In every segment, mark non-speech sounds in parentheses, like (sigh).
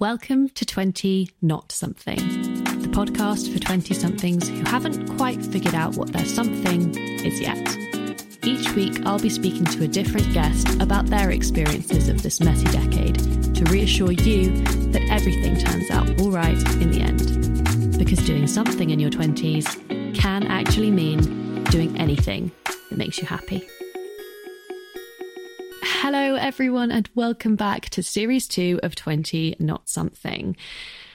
Welcome to 20 Not Something, the podcast for 20 somethings who haven't quite figured out what their something is yet. Each week, I'll be speaking to a different guest about their experiences of this messy decade to reassure you that everything turns out all right in the end. Because doing something in your 20s can actually mean doing anything that makes you happy. Everyone, and welcome back to series two of 20 Not Something.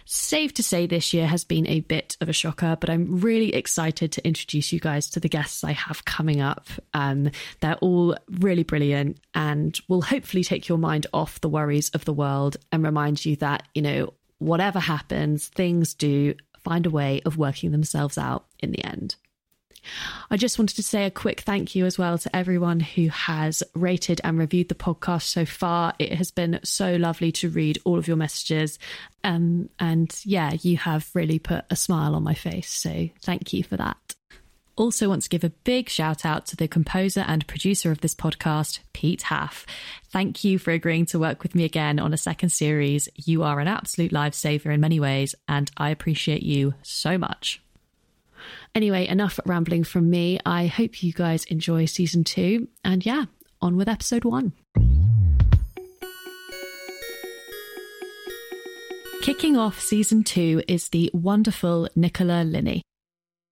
Safe to say this year has been a bit of a shocker, but I'm really excited to introduce you guys to the guests I have coming up. Um, they're all really brilliant and will hopefully take your mind off the worries of the world and remind you that, you know, whatever happens, things do find a way of working themselves out in the end. I just wanted to say a quick thank you as well to everyone who has rated and reviewed the podcast so far. It has been so lovely to read all of your messages. Um, and yeah, you have really put a smile on my face. So thank you for that. Also, want to give a big shout out to the composer and producer of this podcast, Pete Haff. Thank you for agreeing to work with me again on a second series. You are an absolute lifesaver in many ways, and I appreciate you so much. Anyway, enough rambling from me. I hope you guys enjoy season two. And yeah, on with episode one. Kicking off season two is the wonderful Nicola Linney.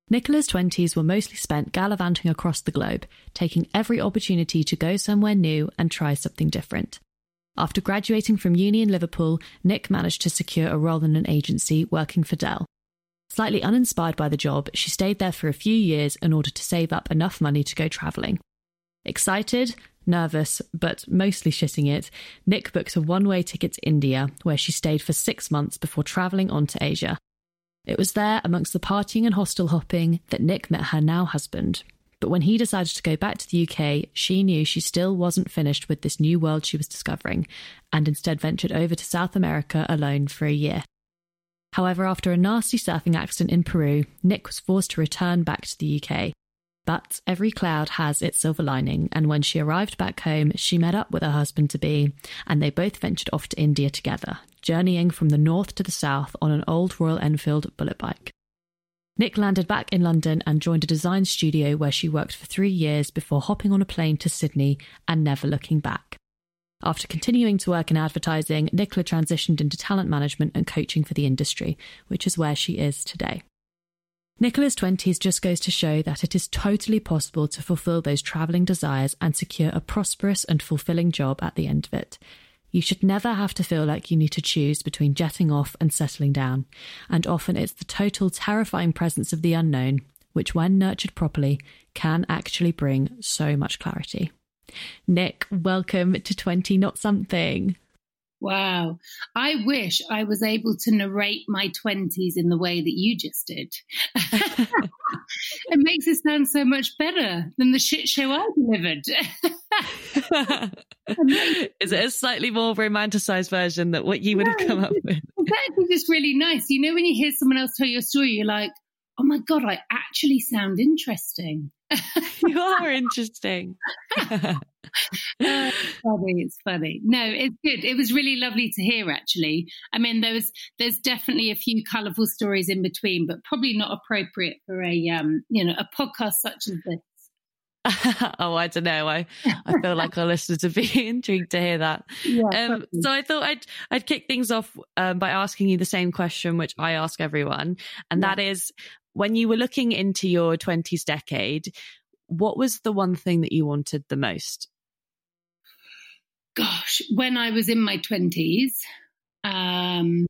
Nicola's 20s were mostly spent gallivanting across the globe, taking every opportunity to go somewhere new and try something different. After graduating from uni in Liverpool, Nick managed to secure a role in an agency working for Dell. Slightly uninspired by the job, she stayed there for a few years in order to save up enough money to go travelling. Excited, nervous, but mostly shitting it, Nick booked a one way ticket to India, where she stayed for six months before travelling on to Asia. It was there, amongst the partying and hostel hopping, that Nick met her now husband. But when he decided to go back to the UK, she knew she still wasn't finished with this new world she was discovering, and instead ventured over to South America alone for a year. However, after a nasty surfing accident in Peru, Nick was forced to return back to the UK. But every cloud has its silver lining, and when she arrived back home, she met up with her husband to be, and they both ventured off to India together, journeying from the north to the south on an old Royal Enfield bullet bike. Nick landed back in London and joined a design studio where she worked for three years before hopping on a plane to Sydney and never looking back. After continuing to work in advertising, Nicola transitioned into talent management and coaching for the industry, which is where she is today. Nicola's 20s just goes to show that it is totally possible to fulfill those travelling desires and secure a prosperous and fulfilling job at the end of it. You should never have to feel like you need to choose between jetting off and settling down, and often it's the total terrifying presence of the unknown, which, when nurtured properly, can actually bring so much clarity. Nick, welcome to 20 Not Something. Wow. I wish I was able to narrate my 20s in the way that you just did. (laughs) it makes it sound so much better than the shit show I delivered. (laughs) Is it a slightly more romanticized version that what you would have come up with? Exactly, just really nice. You know, when you hear someone else tell your story, you're like, oh my God, I actually sound interesting. (laughs) you are interesting. uh, (laughs) funny, it's funny. No, it's good. It was really lovely to hear. Actually, I mean, there was there's definitely a few colourful stories in between, but probably not appropriate for a um, you know a podcast such as this. (laughs) oh, I don't know. I, I feel like our listeners would be intrigued to hear that. Yeah, um, so I thought I'd I'd kick things off um, by asking you the same question which I ask everyone, and yeah. that is, when you were looking into your 20s decade, what was the one thing that you wanted the most? Gosh, when I was in my 20s, um,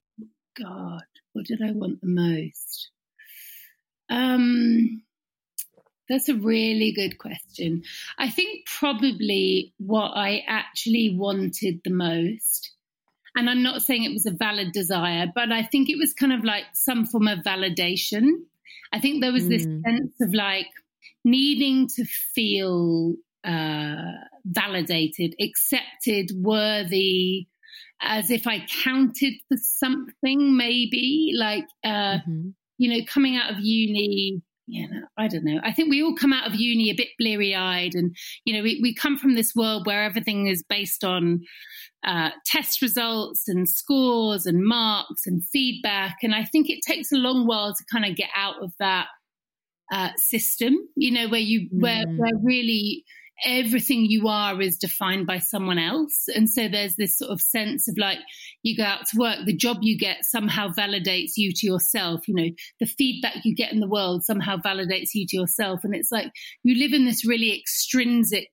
God, what did I want the most? Um, that's a really good question. I think probably what I actually wanted the most, and I'm not saying it was a valid desire, but I think it was kind of like some form of validation. I think there was this mm. sense of like needing to feel uh, validated, accepted, worthy, as if I counted for something, maybe like, uh, mm-hmm. you know, coming out of uni, yeah, I don't know. I think we all come out of uni a bit bleary eyed, and you know, we, we come from this world where everything is based on uh, test results and scores and marks and feedback. And I think it takes a long while to kind of get out of that uh, system, you know, where you, mm. where, where really everything you are is defined by someone else. And so there's this sort of sense of like you go out to work, the job you get somehow validates you to yourself. You know, the feedback you get in the world somehow validates you to yourself. And it's like you live in this really extrinsic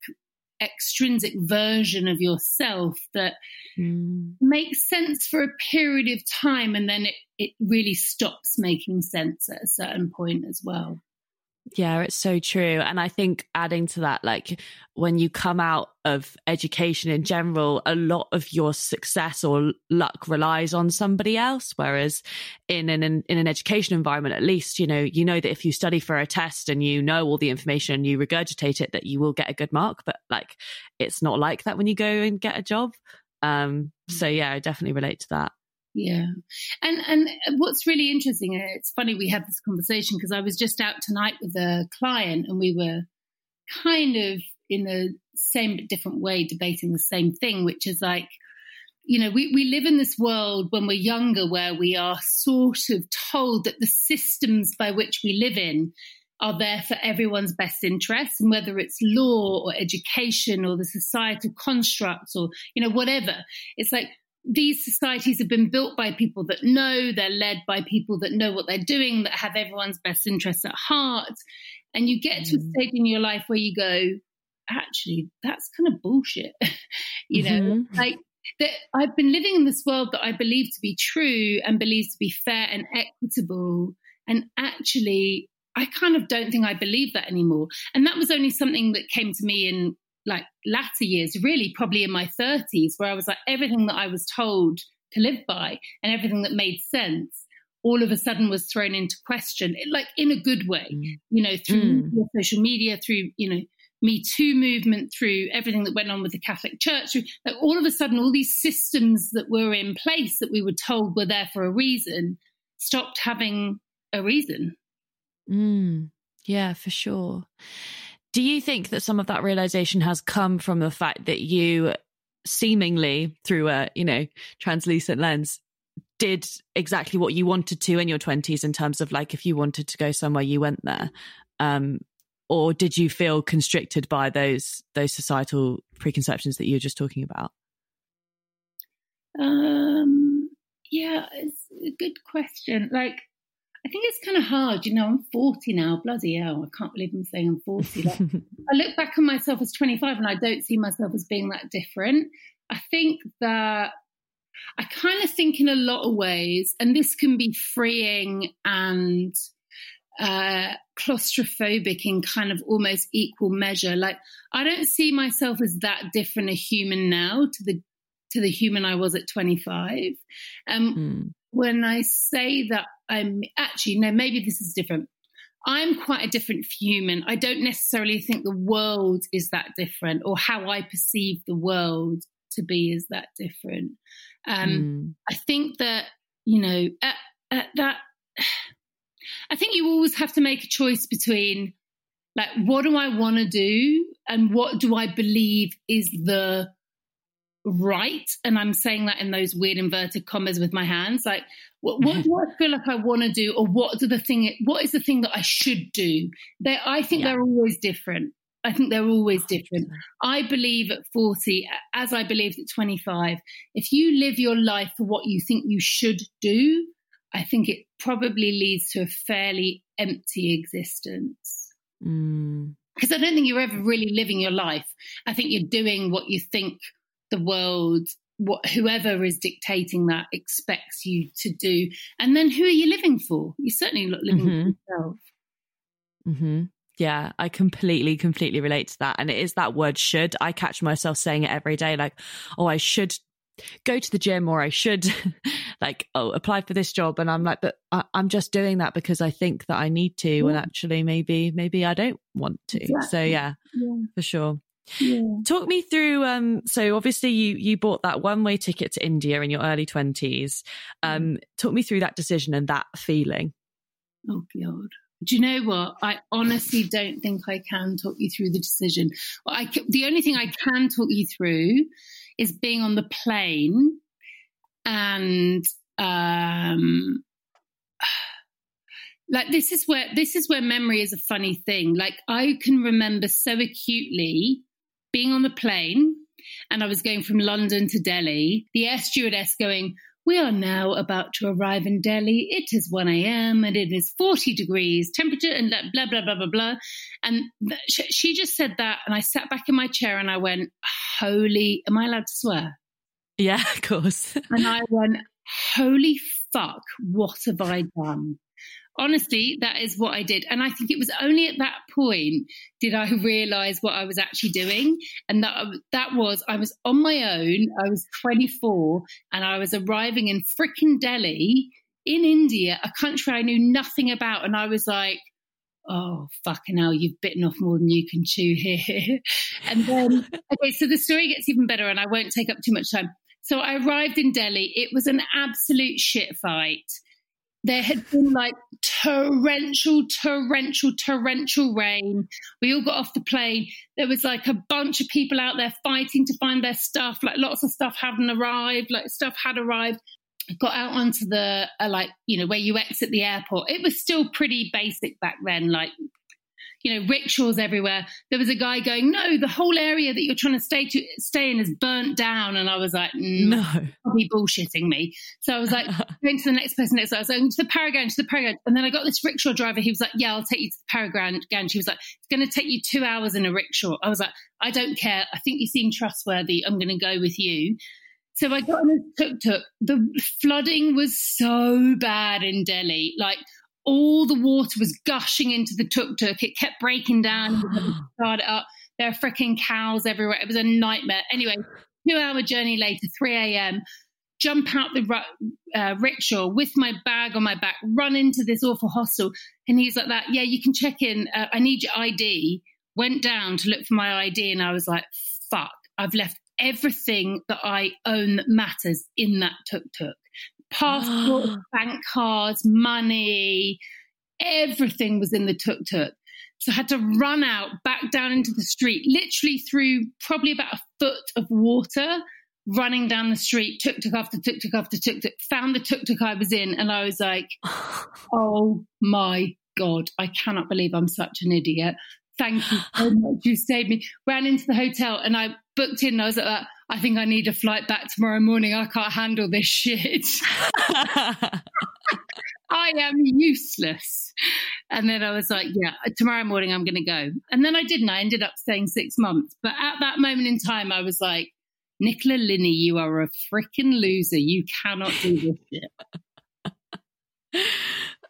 extrinsic version of yourself that mm. makes sense for a period of time and then it, it really stops making sense at a certain point as well. Yeah, it's so true. And I think adding to that, like when you come out of education in general, a lot of your success or luck relies on somebody else. Whereas in an in an education environment, at least, you know, you know that if you study for a test and you know all the information and you regurgitate it, that you will get a good mark. But like it's not like that when you go and get a job. Um, so yeah, I definitely relate to that. Yeah. And and what's really interesting, uh, it's funny we had this conversation because I was just out tonight with a client and we were kind of in the same but different way debating the same thing, which is like, you know, we, we live in this world when we're younger where we are sort of told that the systems by which we live in are there for everyone's best interests, and whether it's law or education or the societal constructs or you know whatever, it's like these societies have been built by people that know, they're led by people that know what they're doing, that have everyone's best interests at heart. And you get to a mm. stage in your life where you go, actually, that's kind of bullshit. (laughs) you know, mm-hmm. like that I've been living in this world that I believe to be true and believe to be fair and equitable. And actually, I kind of don't think I believe that anymore. And that was only something that came to me in like latter years, really probably in my 30s, where I was like, everything that I was told to live by and everything that made sense all of a sudden was thrown into question, like in a good way, mm. you know, through mm. social media, through, you know, Me Too movement, through everything that went on with the Catholic Church. Like all of a sudden, all these systems that were in place that we were told were there for a reason stopped having a reason. Mm. Yeah, for sure. Do you think that some of that realization has come from the fact that you seemingly through a, you know, translucent lens did exactly what you wanted to in your 20s in terms of like if you wanted to go somewhere you went there? Um, or did you feel constricted by those those societal preconceptions that you were just talking about? Um yeah it's a good question. Like I think it's kind of hard. You know, I'm 40 now. Bloody hell. I can't believe I'm saying I'm 40. Like, (laughs) I look back on myself as 25 and I don't see myself as being that different. I think that I kind of think in a lot of ways, and this can be freeing and uh, claustrophobic in kind of almost equal measure. Like, I don't see myself as that different a human now to the to the human I was at 25. Um, mm. When I say that I'm actually, no, maybe this is different. I'm quite a different human. I don't necessarily think the world is that different or how I perceive the world to be is that different. Um, mm. I think that, you know, at, at that, (sighs) I think you always have to make a choice between like, what do I want to do and what do I believe is the right and i'm saying that in those weird inverted commas with my hands like what, what do i feel like i want to do or what do the thing what is the thing that i should do? They i think yeah. they're always different. I think they're always different. I believe at 40 as i believed at 25 if you live your life for what you think you should do i think it probably leads to a fairly empty existence. Mm. Because I don't think you're ever really living your life. I think you're doing what you think the world what whoever is dictating that expects you to do. And then who are you living for? You're certainly not living mm-hmm. for yourself. Mm-hmm. yeah i completely completely relate to that. And it is that word should. I catch myself saying it every day like oh i should go to the gym or i should (laughs) like oh apply for this job. And i'm like but I, am just doing that because i think that i need to yeah. and actually maybe maybe i don't want to. Exactly. so yeah, yeah. for sure yeah. Talk me through. Um, so obviously you you bought that one way ticket to India in your early twenties. Um, mm. talk me through that decision and that feeling. Oh God. Do you know what? I honestly don't think I can talk you through the decision. I, the only thing I can talk you through is being on the plane and um, (sighs) like this is where this is where memory is a funny thing. Like I can remember so acutely being on the plane and I was going from London to Delhi, the air stewardess going, we are now about to arrive in Delhi. It is 1 a.m. and it is 40 degrees temperature and blah, blah, blah, blah, blah. And she just said that. And I sat back in my chair and I went, Holy, am I allowed to swear? Yeah, (laughs) of course. and I went, Holy fuck, what have I done? Honestly, that is what I did. And I think it was only at that point did I (laughs) realize what I was actually doing. And that, um, that was, I was on my own. I was 24 and I was arriving in frickin' Delhi in India, a country I knew nothing about. And I was like, oh, fucking hell, you've bitten off more than you can chew here. (laughs) and then, (laughs) okay, so the story gets even better and I won't take up too much time. So I arrived in Delhi. It was an absolute shit fight there had been like torrential, torrential, torrential rain. We all got off the plane. There was like a bunch of people out there fighting to find their stuff. Like lots of stuff hadn't arrived. Like stuff had arrived. Got out onto the uh, like you know where you exit the airport. It was still pretty basic back then. Like you know, rickshaws everywhere. There was a guy going, "No, the whole area that you're trying to stay to stay in is burnt down." And I was like, mm, "No, probably bullshitting me." So I was like, (laughs) going to the next person next. I was going to the Paragon, to the Paragon, and then I got this rickshaw driver. He was like, "Yeah, I'll take you to the Paragon." She was like, "It's going to take you two hours in a rickshaw." I was like, "I don't care. I think you seem trustworthy. I'm going to go with you." So I got on a tuk tuk. The flooding was so bad in Delhi, like all the water was gushing into the tuk tuk. It kept breaking down. start (gasps) it up. There are freaking cows everywhere. It was a nightmare. Anyway, two hour journey later, 3 a.m., jump out the uh, rickshaw with my bag on my back, run into this awful hostel. And he's like that, yeah, you can check in. Uh, I need your ID. Went down to look for my ID and I was like, fuck, I've left everything that I own that matters in that tuk tuk passport, (gasps) bank cards, money, everything was in the tuk tuk. So I had to run out back down into the street, literally through probably about a foot of water, running down the street, tuk tuk after tuk tuk after tuk tuk, found the tuk tuk I was in, and I was like, (laughs) oh my God, I cannot believe I'm such an idiot. Thank you so (sighs) much. You saved me. Ran into the hotel and I booked in. And I was like, I think I need a flight back tomorrow morning. I can't handle this shit. I am useless. And then I was like, yeah, tomorrow morning I'm going to go. And then I didn't. I ended up staying six months. But at that moment in time, I was like, Nicola Linney, you are a freaking loser. You cannot do this shit.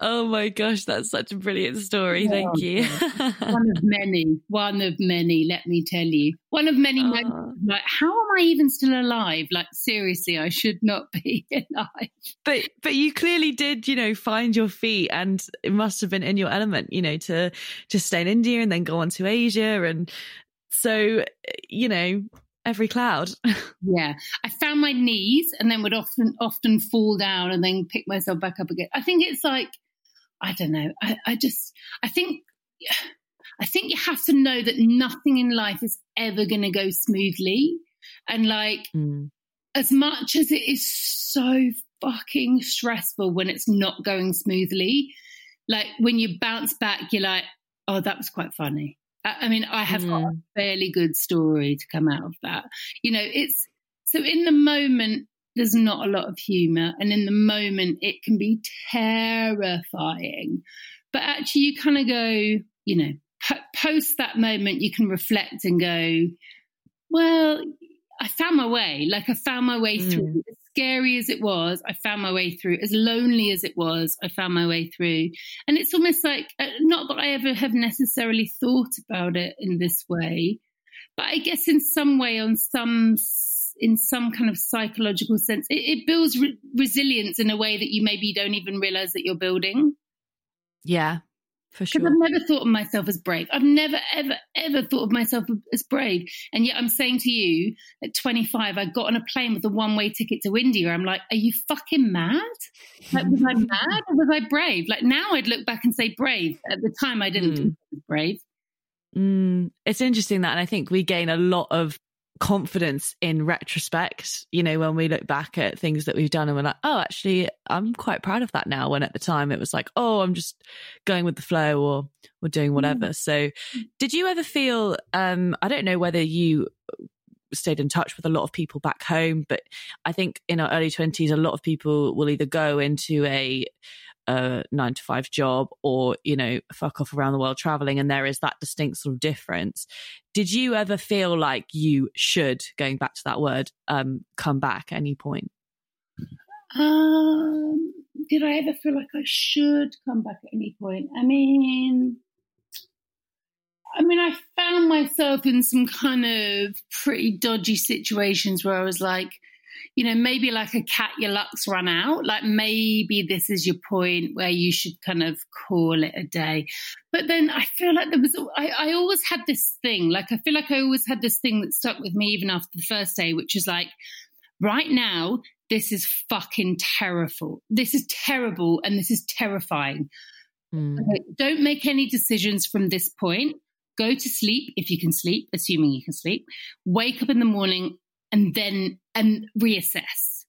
Oh my gosh, that's such a brilliant story. Oh, Thank you. (laughs) one of many, one of many, let me tell you. One of many oh. like how am I even still alive? Like seriously, I should not (laughs) be alive. But but you clearly did, you know, find your feet and it must have been in your element, you know, to just stay in India and then go on to Asia and so you know, every cloud. (laughs) yeah. I found my knees and then would often often fall down and then pick myself back up again. I think it's like I don't know. I, I just, I think, I think you have to know that nothing in life is ever going to go smoothly. And like, mm. as much as it is so fucking stressful when it's not going smoothly, like when you bounce back, you're like, oh, that was quite funny. I, I mean, I have mm. got a fairly good story to come out of that. You know, it's so in the moment, there's not a lot of humor. And in the moment, it can be terrifying. But actually, you kind of go, you know, post that moment, you can reflect and go, well, I found my way. Like I found my way mm. through. As scary as it was, I found my way through. As lonely as it was, I found my way through. And it's almost like, uh, not that I ever have necessarily thought about it in this way, but I guess in some way, on some in some kind of psychological sense. It, it builds re- resilience in a way that you maybe don't even realize that you're building. Yeah. for sure. Because I've never thought of myself as brave. I've never, ever, ever thought of myself as brave. And yet I'm saying to you at 25, I got on a plane with a one way ticket to India. I'm like, are you fucking mad? Like, was I (laughs) mad or was I brave? Like now I'd look back and say brave. At the time, I didn't mm. think I was brave. Mm, it's interesting that, and I think we gain a lot of confidence in retrospect, you know, when we look back at things that we've done and we're like, oh, actually, I'm quite proud of that now. When at the time it was like, oh, I'm just going with the flow or or doing whatever. Mm. So did you ever feel um I don't know whether you stayed in touch with a lot of people back home, but I think in our early twenties a lot of people will either go into a a nine to five job or, you know, fuck off around the world traveling. And there is that distinct sort of difference. Did you ever feel like you should, going back to that word, um, come back at any point? Um, did I ever feel like I should come back at any point? I mean, I mean, I found myself in some kind of pretty dodgy situations where I was like, you know, maybe like a cat, your luck's run out. Like maybe this is your point where you should kind of call it a day. But then I feel like there was, I, I always had this thing, like I feel like I always had this thing that stuck with me even after the first day, which is like, right now, this is fucking terrible. This is terrible and this is terrifying. Mm. Okay, don't make any decisions from this point. Go to sleep if you can sleep, assuming you can sleep. Wake up in the morning and then and reassess.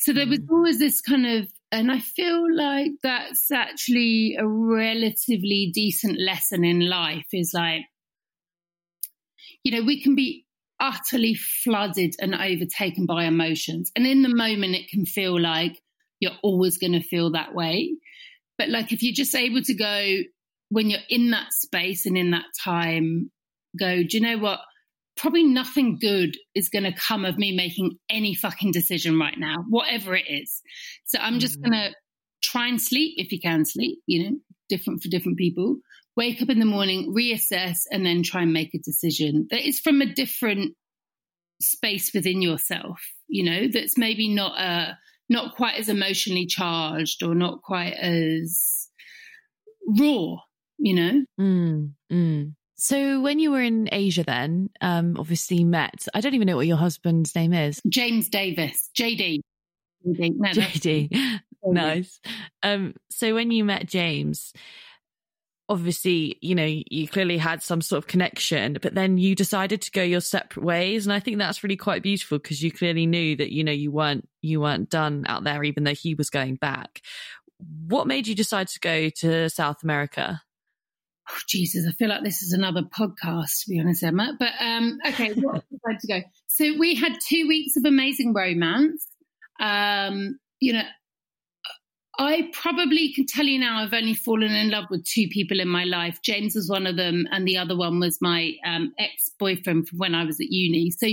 So there was mm. always this kind of, and I feel like that's actually a relatively decent lesson in life is like, you know, we can be utterly flooded and overtaken by emotions. And in the moment, it can feel like you're always going to feel that way. But like, if you're just able to go when you're in that space and in that time, go, do you know what? Probably nothing good is going to come of me making any fucking decision right now, whatever it is. So I'm just mm. going to try and sleep if you can sleep, you know, different for different people. Wake up in the morning, reassess, and then try and make a decision that is from a different space within yourself, you know, that's maybe not uh not quite as emotionally charged or not quite as raw, you know? Mm, mm. So when you were in Asia then, um, obviously met, I don't even know what your husband's name is. James Davis, JD. JD. No, JD. (laughs) nice. Um, so when you met James, obviously, you know, you clearly had some sort of connection, but then you decided to go your separate ways. And I think that's really quite beautiful because you clearly knew that, you know, you weren't, you weren't done out there, even though he was going back. What made you decide to go to South America? Oh, Jesus, I feel like this is another podcast, to be honest, Emma. But um, okay, what (laughs) decided to go? So we had two weeks of amazing romance. Um, you know, I probably can tell you now I've only fallen in love with two people in my life. James was one of them, and the other one was my um, ex boyfriend from when I was at uni. So,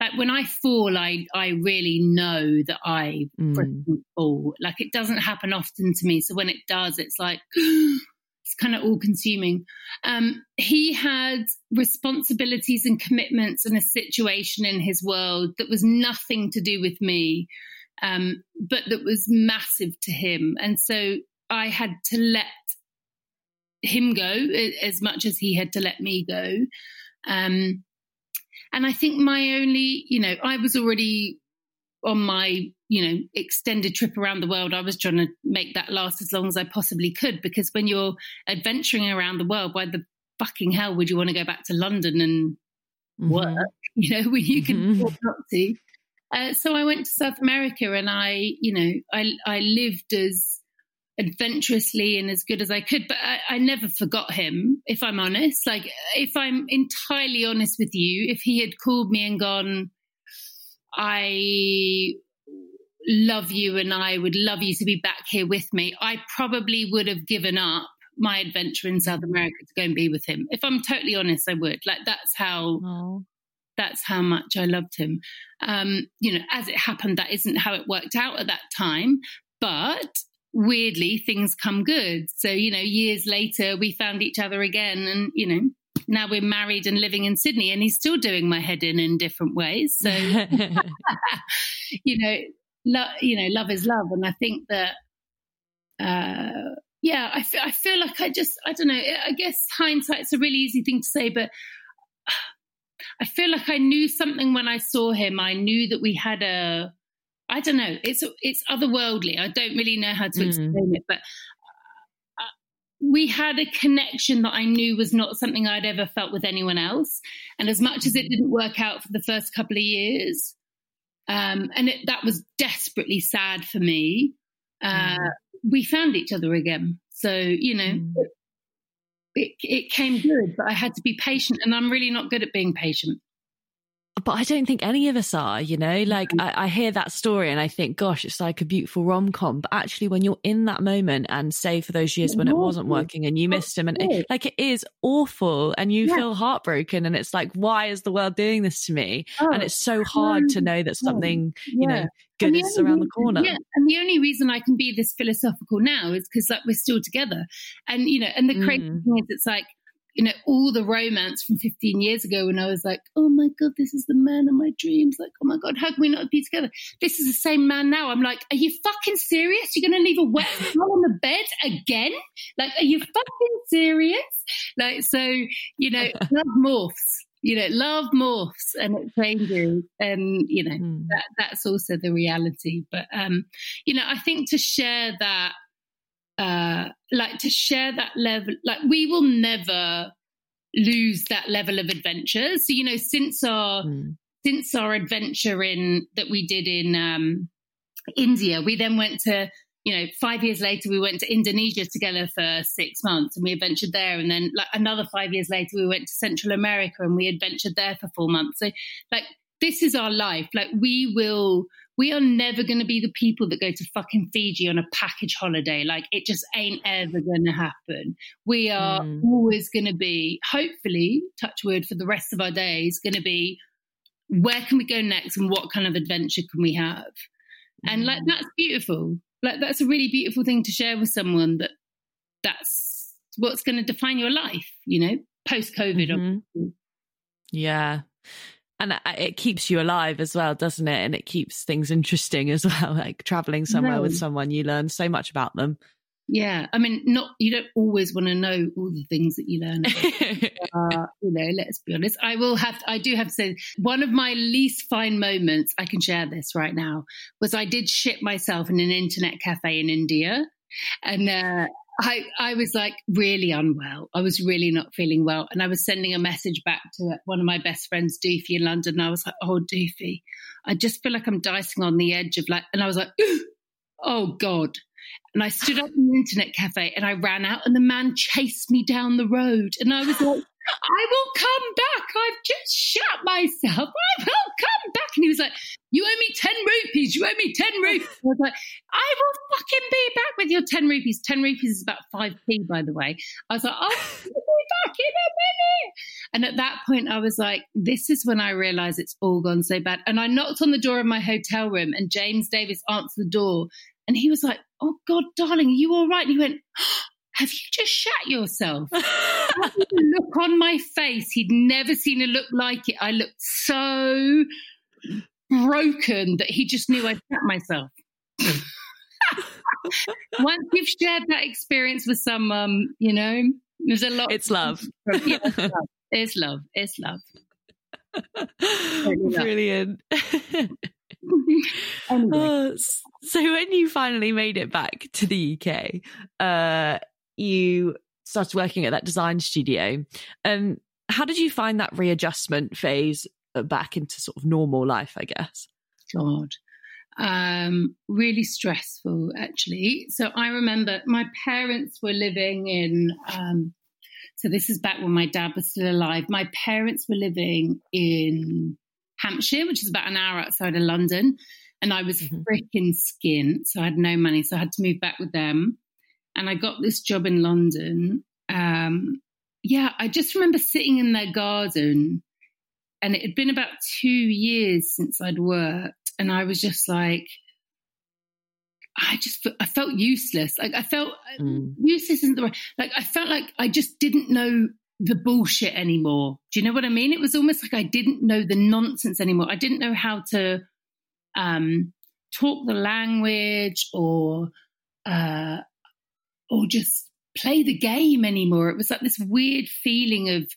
like when I fall, I I really know that I mm. fall. Like it doesn't happen often to me. So when it does, it's like (gasps) it's kind of all consuming. Um, he had responsibilities and commitments and a situation in his world that was nothing to do with me, um, but that was massive to him. And so I had to let him go as much as he had to let me go. Um, and I think my only, you know, I was already on my you know extended trip around the world i was trying to make that last as long as i possibly could because when you're adventuring around the world why the fucking hell would you want to go back to london and mm-hmm. work (laughs) you know (laughs) when you can mm-hmm. not to uh, so i went to south america and i you know i i lived as adventurously and as good as i could but I, I never forgot him if i'm honest like if i'm entirely honest with you if he had called me and gone I love you and I would love you to be back here with me, I probably would have given up my adventure in South America to go and be with him. If I'm totally honest, I would. Like that's how oh. that's how much I loved him. Um, you know, as it happened, that isn't how it worked out at that time, but weirdly things come good. So, you know, years later we found each other again and, you know, now we're married and living in Sydney, and he's still doing my head in in different ways. So, (laughs) (laughs) you know, lo- you know, love is love, and I think that uh, yeah, I feel, I feel like I just, I don't know, I guess hindsight's a really easy thing to say, but (sighs) I feel like I knew something when I saw him. I knew that we had a, I don't know, it's, it's otherworldly. I don't really know how to mm. explain it, but we had a connection that I knew was not something I'd ever felt with anyone else. And as much as it didn't work out for the first couple of years, um, and it, that was desperately sad for me. Uh, mm. We found each other again. So, you know, mm. it, it came good, but I had to be patient, and I'm really not good at being patient but I don't think any of us are, you know, like mm-hmm. I, I, hear that story and I think, gosh, it's like a beautiful rom com. But actually, when you're in that moment and say for those years when it wasn't working and you missed him and it, like it is awful and you yeah. feel heartbroken and it's like, why is the world doing this to me? Oh, and it's so hard to know that something, yeah. you know, good is around the corner. Yeah. And the only reason I can be this philosophical now is because like we're still together. And, you know, and the crazy mm. thing is, it's like, you know, all the romance from 15 years ago when I was like, oh my God, this is the man of my dreams. Like, oh my God, how can we not be together? This is the same man now. I'm like, are you fucking serious? You're going to leave a wet (laughs) towel on the bed again? Like, are you fucking serious? Like, so, you know, (laughs) love morphs. You know, love morphs and it changes, and you know mm. that that's also the reality. But um, you know, I think to share that uh, like to share that level like we will never lose that level of adventure. So you know since our mm. since our adventure in that we did in um, india we then went to you know five years later we went to indonesia together for six months and we adventured there. And then like another five years later we went to central america and we adventured there for four months. So like this is our life. Like we will we are never going to be the people that go to fucking Fiji on a package holiday. Like it just ain't ever going to happen. We are mm. always going to be, hopefully, touch wood for the rest of our days, going to be where can we go next and what kind of adventure can we have? Mm. And like mm. that's beautiful. Like that's a really beautiful thing to share with someone that that's what's going to define your life, you know, post COVID. Mm-hmm. Yeah and it keeps you alive as well, doesn't it? And it keeps things interesting as (laughs) well. Like traveling somewhere no. with someone, you learn so much about them. Yeah, I mean, not you don't always want to know all the things that you learn. (laughs) uh, you know, let's be honest. I will have. I do have to say, one of my least fine moments. I can share this right now. Was I did shit myself in an internet cafe in India, and uh, I, I was like really unwell. I was really not feeling well. And I was sending a message back to one of my best friends, Doofy, in London. And I was like, oh, Doofy, I just feel like I'm dicing on the edge of like, and I was like, (gasps) oh God. And I stood up in the internet cafe and I ran out and the man chased me down the road. And I was like, I will come back. I've just shot myself. I will come back. And he was like, You owe me 10 rupees. You owe me 10 (laughs) rupees. I was like, I will fucking be back with your 10 rupees. 10 rupees is about 5p, by the way. I was like, I'll (laughs) be back in a minute. And at that point, I was like, This is when I realize it's all gone so bad. And I knocked on the door of my hotel room, and James Davis answered the door. And he was like, Oh, God, darling, are you all right? And he went, have you just shat yourself? (laughs) look on my face. He'd never seen a look like it. I looked so broken that he just knew I'd shat myself. (laughs) Once you've shared that experience with someone, you know, there's a lot. It's love. (laughs) yeah, it's love. It's love. It's love. Brilliant. anyway. oh, so when you finally made it back to the UK, uh, you started working at that design studio. Um, how did you find that readjustment phase uh, back into sort of normal life, I guess? God, um, really stressful, actually. So I remember my parents were living in, um, so this is back when my dad was still alive. My parents were living in Hampshire, which is about an hour outside of London. And I was mm-hmm. freaking skint. So I had no money. So I had to move back with them and I got this job in London. Um, yeah, I just remember sitting in their garden, and it had been about two years since I'd worked, and I was just like, I just I felt useless. Like I felt mm. useless isn't the right. Like I felt like I just didn't know the bullshit anymore. Do you know what I mean? It was almost like I didn't know the nonsense anymore. I didn't know how to um, talk the language or uh, or just play the game anymore. It was like this weird feeling of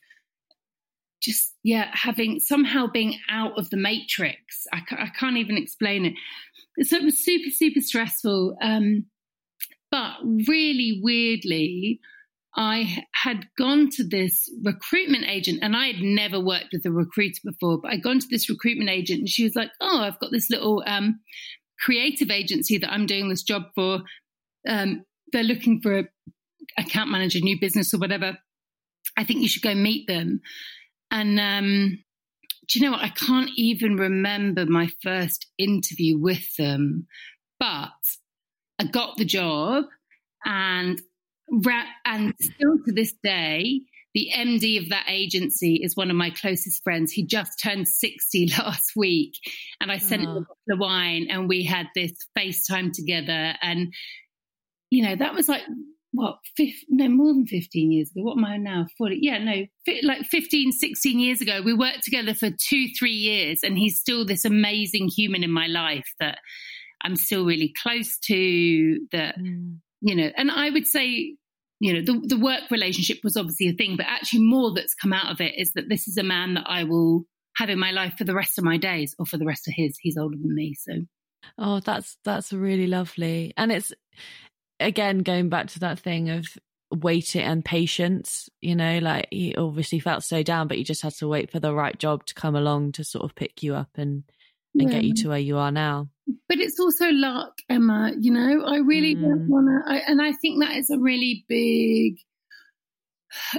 just yeah having somehow being out of the matrix I, I can't even explain it so it was super super stressful um, but really weirdly i had gone to this recruitment agent and i had never worked with a recruiter before but i'd gone to this recruitment agent and she was like oh i've got this little um, creative agency that i'm doing this job for um, they're looking for a account manager new business or whatever i think you should go meet them and um, do you know what? I can't even remember my first interview with them, but I got the job, and and still to this day, the MD of that agency is one of my closest friends. He just turned 60 (laughs) last week. And I sent oh. him a bottle of wine and we had this FaceTime together. And, you know, that was like what, 50, no, more than 15 years ago. What am I now? 40. Yeah, no, like 15, 16 years ago. We worked together for two, three years, and he's still this amazing human in my life that I'm still really close to. That, mm. you know, and I would say, you know, the, the work relationship was obviously a thing, but actually more that's come out of it is that this is a man that I will have in my life for the rest of my days or for the rest of his. He's older than me. So. Oh, that's that's really lovely. And it's again, going back to that thing of waiting and patience, you know, like he obviously felt so down, but you just had to wait for the right job to come along to sort of pick you up and, and yeah. get you to where you are now. But it's also luck, Emma, you know, I really mm. don't want to, and I think that is a really big,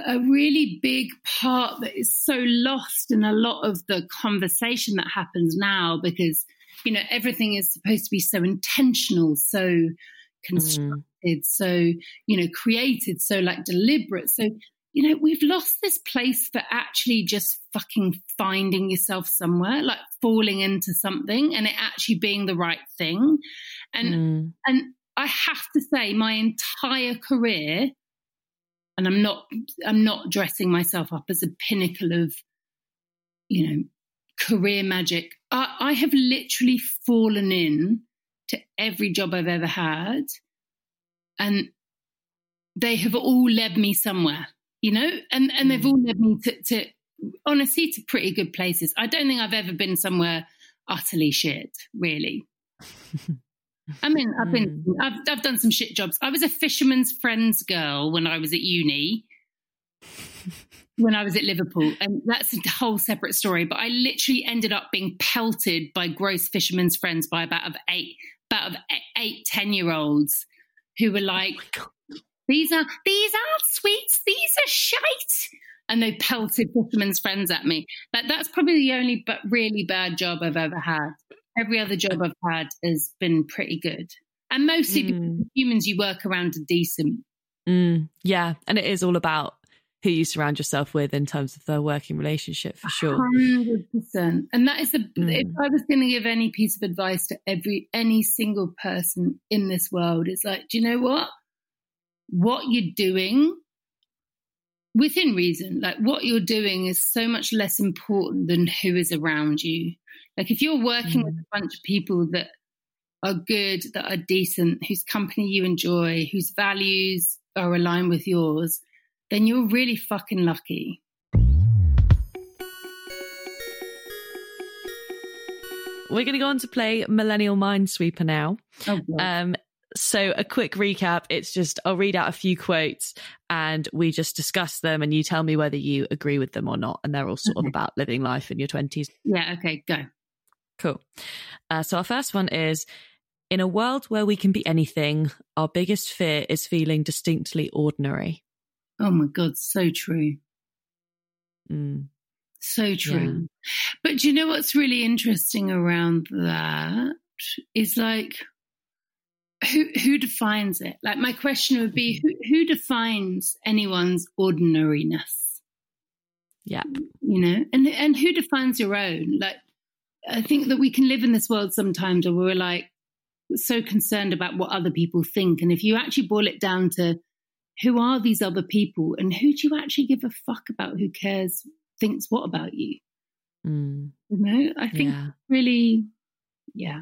a really big part that is so lost in a lot of the conversation that happens now because, you know, everything is supposed to be so intentional, so constructed, so, you know, created, so like deliberate. So, you know, we've lost this place for actually just fucking finding yourself somewhere, like falling into something and it actually being the right thing. And, mm. and I have to say, my entire career, and I'm not, I'm not dressing myself up as a pinnacle of, you know, career magic. I, I have literally fallen in to every job I've ever had. And they have all led me somewhere, you know, and, and they've all led me to, to honestly to pretty good places. I don't think I've ever been somewhere utterly shit, really. I mean, I've been, hmm. (laughs) I've, I've done some shit jobs. I was a fisherman's friends girl when I was at uni, when I was at Liverpool, and that's a whole separate story. But I literally ended up being pelted by gross fisherman's friends by about of eight, about eight, 10 year olds who were like, oh these are, these are sweets. These are shite. And they pelted fishermen's friends at me. But that's probably the only but really bad job I've ever had. Every other job I've had has been pretty good. And mostly mm. the humans you work around are decent. Mm, yeah. And it is all about who you surround yourself with in terms of the working relationship for sure. 100%. And that is the, mm. if I was going to give any piece of advice to every, any single person in this world, it's like, do you know what? What you're doing within reason, like what you're doing is so much less important than who is around you. Like if you're working mm. with a bunch of people that are good, that are decent, whose company you enjoy, whose values are aligned with yours, then you're really fucking lucky. We're going to go on to play Millennial Minesweeper now. Oh, um, so, a quick recap it's just I'll read out a few quotes and we just discuss them, and you tell me whether you agree with them or not. And they're all sort okay. of about living life in your 20s. Yeah, okay, go. Cool. Uh, so, our first one is In a world where we can be anything, our biggest fear is feeling distinctly ordinary. Oh my God, so true. Mm. So true. Yeah. But do you know what's really interesting around that is like who who defines it? Like my question would be who, who defines anyone's ordinariness? Yeah. You know, and and who defines your own? Like I think that we can live in this world sometimes where we're like so concerned about what other people think. And if you actually boil it down to who are these other people and who do you actually give a fuck about who cares thinks what about you mm. you know i think yeah. really yeah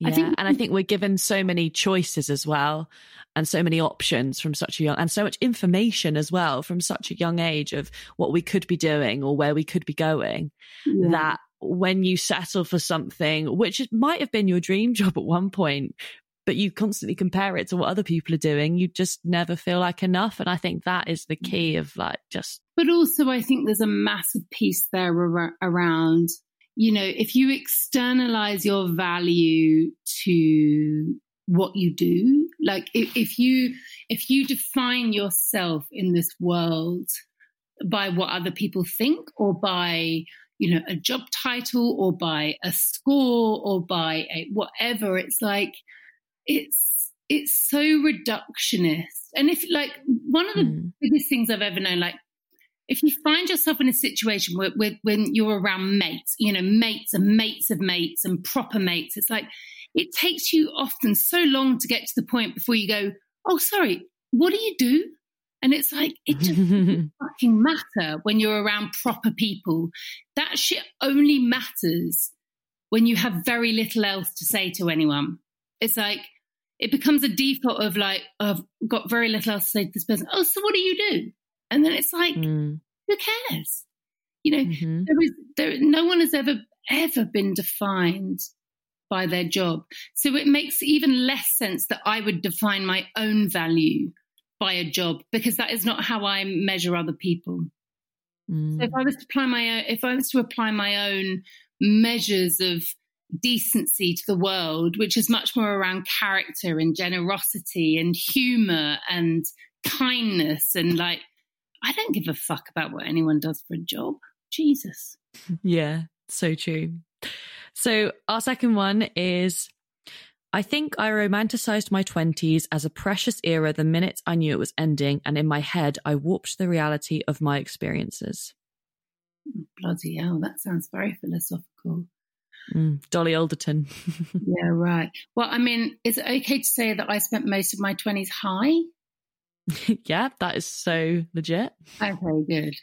Yeah, I think- and I think we're given so many choices as well, and so many options from such a young, and so much information as well from such a young age of what we could be doing or where we could be going. Yeah. That when you settle for something which might have been your dream (laughs) job at one point, but you constantly compare it to what other people are doing, you just never feel like enough. And I think that is the key of like just. But also, I think there's a massive piece there around, you know, if you externalize your value to what you do, like if, if you if you define yourself in this world by what other people think or by you know a job title or by a score or by a whatever it's like it's it's so reductionist. And if like one of the mm. biggest things I've ever known, like if you find yourself in a situation where, where, when you're around mates, you know, mates and mates of mates and proper mates, it's like it takes you often so long to get to the point before you go, oh, sorry, what do you do? And it's like, it just doesn't (laughs) fucking matter when you're around proper people. That shit only matters when you have very little else to say to anyone. It's like, it becomes a default of like, oh, I've got very little else to say to this person. Oh, so what do you do? And then it's like, mm. who cares? You know, mm-hmm. there is there. No one has ever ever been defined by their job, so it makes even less sense that I would define my own value by a job because that is not how I measure other people. Mm. So if I was to apply my own, if I was to apply my own measures of decency to the world, which is much more around character and generosity and humor and kindness. And like, I don't give a fuck about what anyone does for a job. Jesus. Yeah, so true. So, our second one is I think I romanticized my 20s as a precious era the minute I knew it was ending, and in my head, I warped the reality of my experiences. Bloody hell, that sounds very philosophical. Mm, Dolly Alderton. (laughs) yeah, right. Well, I mean, is it okay to say that I spent most of my 20s high? (laughs) yeah, that is so legit. Okay, good.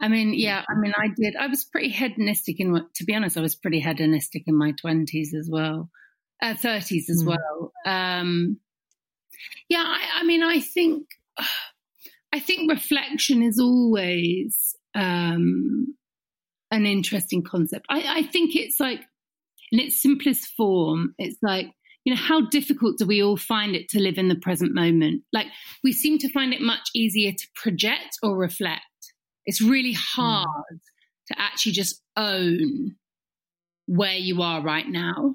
I mean, yeah, I mean, I did. I was pretty hedonistic in, what, to be honest, I was pretty hedonistic in my 20s as well, uh, 30s as mm. well. Um, yeah, I, I mean, I think, (sighs) I think reflection is always um, an interesting concept. I, I think it's like in its simplest form, it's like, you know, how difficult do we all find it to live in the present moment? Like, we seem to find it much easier to project or reflect. It's really hard mm. to actually just own where you are right now.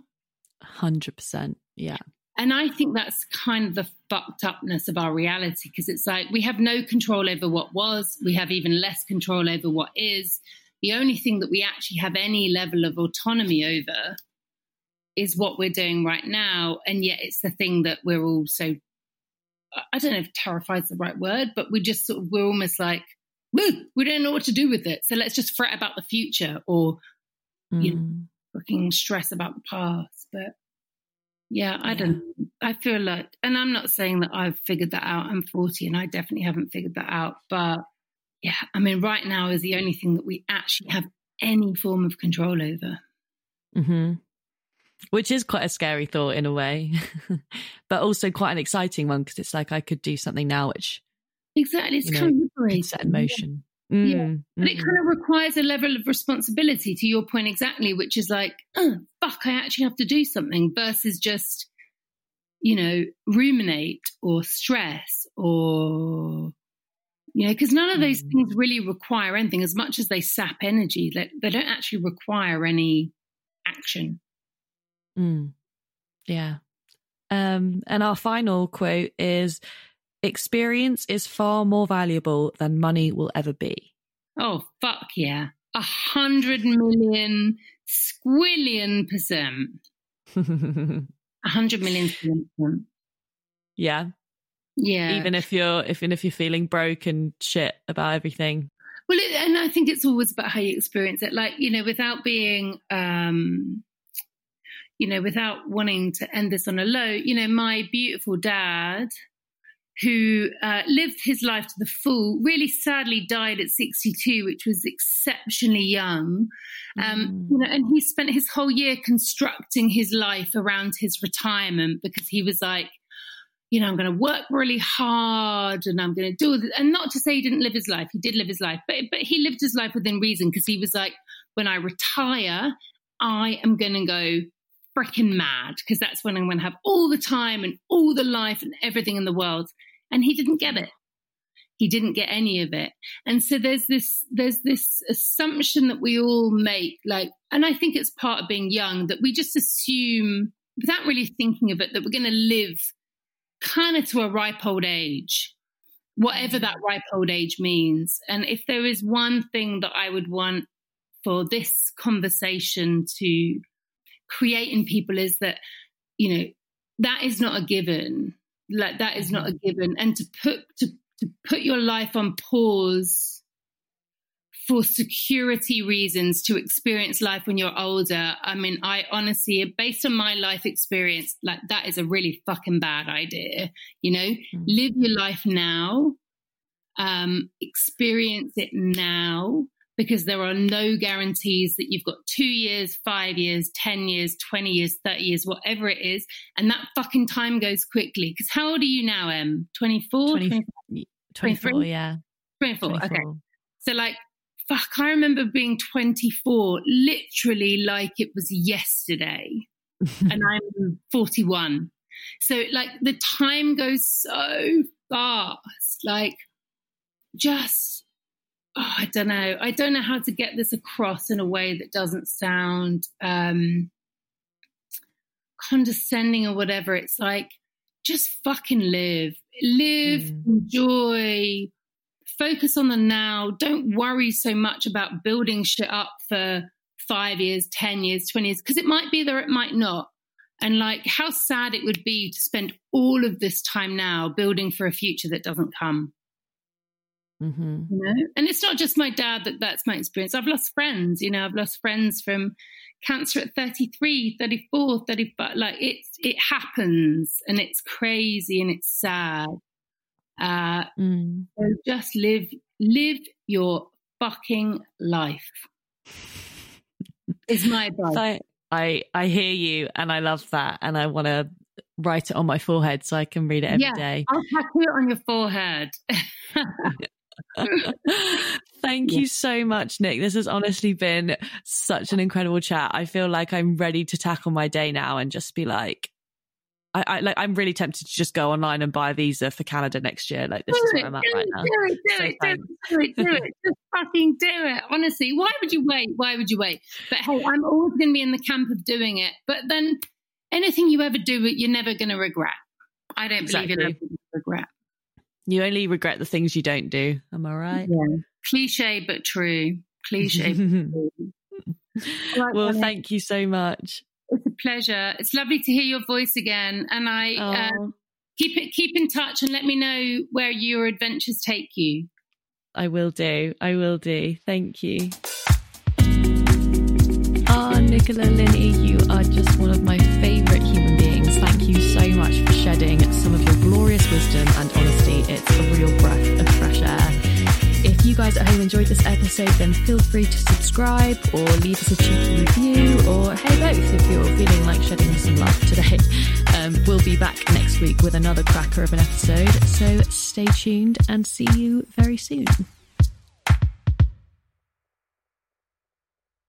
100%. Yeah. And I think that's kind of the fucked upness of our reality because it's like we have no control over what was, we have even less control over what is. The only thing that we actually have any level of autonomy over is what we're doing right now. And yet it's the thing that we're all so, I don't know if terrified is the right word, but we just sort of, we're almost like, we don't know what to do with it. So let's just fret about the future or, mm. you know, mm. fucking stress about the past. But yeah, I yeah. don't, I feel like, and I'm not saying that I've figured that out. I'm 40 and I definitely haven't figured that out. But yeah, I mean, right now is the only thing that we actually have any form of control over. Mm-hmm. Which is quite a scary thought in a way, (laughs) but also quite an exciting one because it's like I could do something now which exactly it's kind know, of liberating. set in motion. Yeah. Mm, yeah. But it kind of requires a level of responsibility to your point exactly, which is like, oh, fuck, I actually have to do something versus just, you know, ruminate or stress or you know, because none of those mm. things really require anything as much as they sap energy. They, they don't actually require any action. Mm. Yeah. Um, and our final quote is experience is far more valuable than money will ever be. Oh, fuck yeah. A hundred million squillion percent. (laughs) A hundred million percent. Yeah. Yeah. Even if you're even if you're feeling broke and shit about everything. Well, it, and I think it's always about how you experience it. Like you know, without being, um, you know, without wanting to end this on a low. You know, my beautiful dad who uh, lived his life to the full, really sadly died at 62, which was exceptionally young. Um, mm. you know, and he spent his whole year constructing his life around his retirement because he was like, you know, I'm going to work really hard and I'm going to do this. And not to say he didn't live his life, he did live his life, but, but he lived his life within reason because he was like, when I retire, I am going to go freaking mad because that's when I'm going to have all the time and all the life and everything in the world. And he didn't get it. He didn't get any of it. And so there's this, there's this assumption that we all make, like, and I think it's part of being young that we just assume without really thinking of it that we're going to live kind of to a ripe old age, whatever that ripe old age means. And if there is one thing that I would want for this conversation to create in people is that, you know, that is not a given. Like that is not a mm-hmm. given. And to put to to put your life on pause for security reasons to experience life when you're older. I mean, I honestly, based on my life experience, like that is a really fucking bad idea. You know, mm-hmm. live your life now, um, experience it now, because there are no guarantees that you've got two years, five years, 10 years, 20 years, 30 years, whatever it is. And that fucking time goes quickly. Because how old are you now, Em? 24? 20, 24, yeah. 24, 24, okay. So, like, fuck, I remember being 24 literally like it was yesterday. (laughs) and I'm 41. So, like, the time goes so fast. Like, just oh, I don't know. I don't know how to get this across in a way that doesn't sound um, condescending or whatever. It's like, just fucking live, live, mm. enjoy, focus on the now. Don't worry so much about building shit up for five years, 10 years, 20 years, because it might be there, it might not. And like how sad it would be to spend all of this time now building for a future that doesn't come. Mm-hmm. You know? And it's not just my dad that that's my experience. I've lost friends, you know, I've lost friends from cancer at 33, 34, 35. Like it's, it happens and it's crazy and it's sad. Uh, mm. So just live, live your fucking life is my advice. I, I, I hear you and I love that. And I want to write it on my forehead so I can read it every yeah, day. I'll tattoo it on your forehead. (laughs) Thank you so much, Nick. This has honestly been such an incredible chat. I feel like I'm ready to tackle my day now and just be like, I, I like. I'm really tempted to just go online and buy a visa for Canada next year. Like this do is where I'm at right now. Do it, do, so it, do, it, do it, do it, (laughs) Just fucking do it. Honestly, why would you wait? Why would you wait? But hey, I'm always going to be in the camp of doing it. But then, anything you ever do, you're never going to regret. I don't exactly. believe in regret. You only regret the things you don't do. Am I right? Yeah. Cliche, but true. Cliche. (laughs) right, well, thank you so much. It's a pleasure. It's lovely to hear your voice again. And I uh, keep it, keep in touch and let me know where your adventures take you. I will do. I will do. Thank you. Ah, Nicola Linney, you are just one of my so much for shedding some of your glorious wisdom and honesty. It's a real breath of fresh air. If you guys at home enjoyed this episode, then feel free to subscribe or leave us a cheeky review, or hey, both if you're feeling like shedding some love today. (laughs) Um, we'll be back next week with another cracker of an episode, so stay tuned and see you very soon.